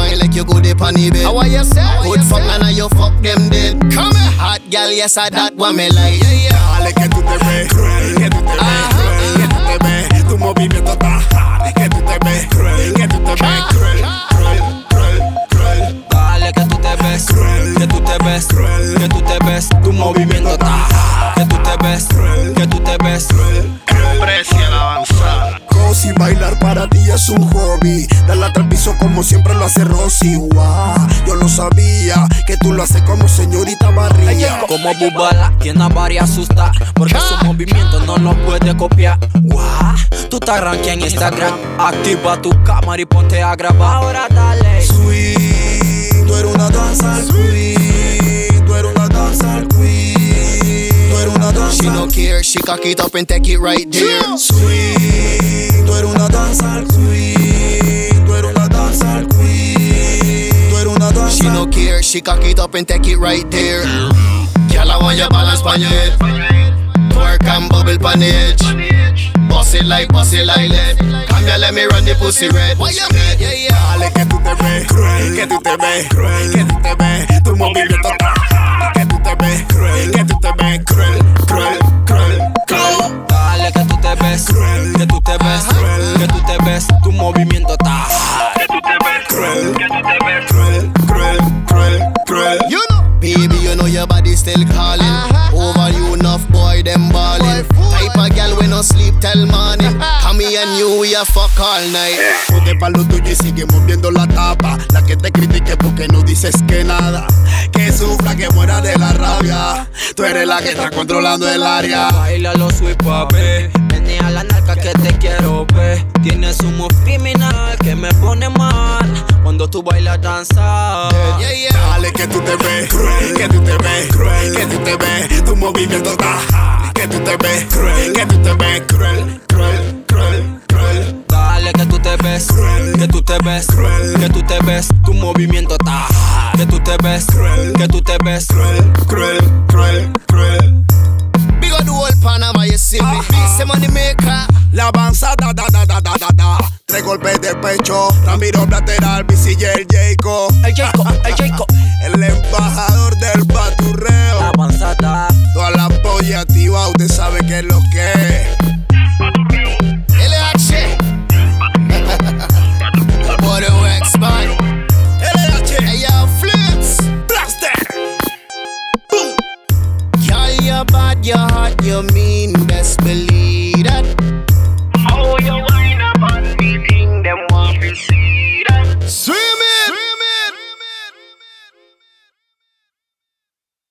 wine like you good up on the bed. How are you say? Good fuck and now you fuck them dead. Come here, hot girl, yes I that one me like. Yeah, yeah. Dale que tú te ves cruel, que tú te ves cruel, que tú te ves, tu movimiento está hot, que tú te ves cruel, que tú te ves cruel, cruel, cruel, cruel. Dale que tú te ves, que tú te ves, que tú te ves, tu movimiento está hot, que tú te ves, que tú te ves. Precia la avanzada. Rosy, bailar para ti es un hobby. Darle al piso como siempre lo hace Rosy. Wow, yo no sabía que tú lo haces como señorita María. Como Bubala, tiene a varias asusta Porque su movimiento no lo puede copiar. Wow, tú te ranking en Instagram. Activa tu cámara y ponte a grabar. Ahora dale. Sweet, tú eres una danza queen. Tú eres una danza queen. Tú eres una danza She no care, she cock it up and take it right there. Sweet, tú eres una danza queen. Tú eres una danza queen. Tú eres una danza She no care, she cock it up and take it right there. Girl, I want your balance your head. Twerk and bubble. Boss it like, boss it like lead. Come here, let me run the pussy red. What you mean? Yeah, yeah. Dale que tú te ves cruel, que tú te ves cruel, que tú te ves, tu movimiento está que tú te ves cruel, que tú ves, que tú te ves, que tú te ves, tu movimiento está hot. Cruel, cruel, cruel, cruel, cruel. You know, baby, you know your body still calling. Over you enough, boy, them ballin'. Type of girl we no sleep till morning. Come me and you, we a fuck all night. Ponte pa' lo tuyo y sigue moviendo la tapa. La que te critique porque no dices que nada. Que sufra, que muera de la rabia. Tú eres la que está controlando el área. Baila los sweet papi. A la narca que te quiero ver. Tienes un move criminal que me pone mal cuando tú bailas danzar. Yeah, yeah. Dale que tú te ves cruel, que tú te ves cruel, que tú te ves, tu movimiento está que tú te ves cruel, que tú te ves cruel, cruel, cruel, cruel. Dale que tú te ves, que tú te ves, que tú te ves, tu movimiento está que tú te ves, que tú te ves. Cruel, cruel, cruel, cruel. Money maker. La avanzada, da, da, da, da, da, da. Tres golpes de pecho, Ramiro Plateral, Bici y el Jayco. El Jayco, el Jayco. El embajador del baturreo. La avanzada. Toda la polla activa, usted sabe qué es lo que es. LH. The wax man. LH, yo, flips. Blaster. Girl, you're bad, you're hot, you mean best believe.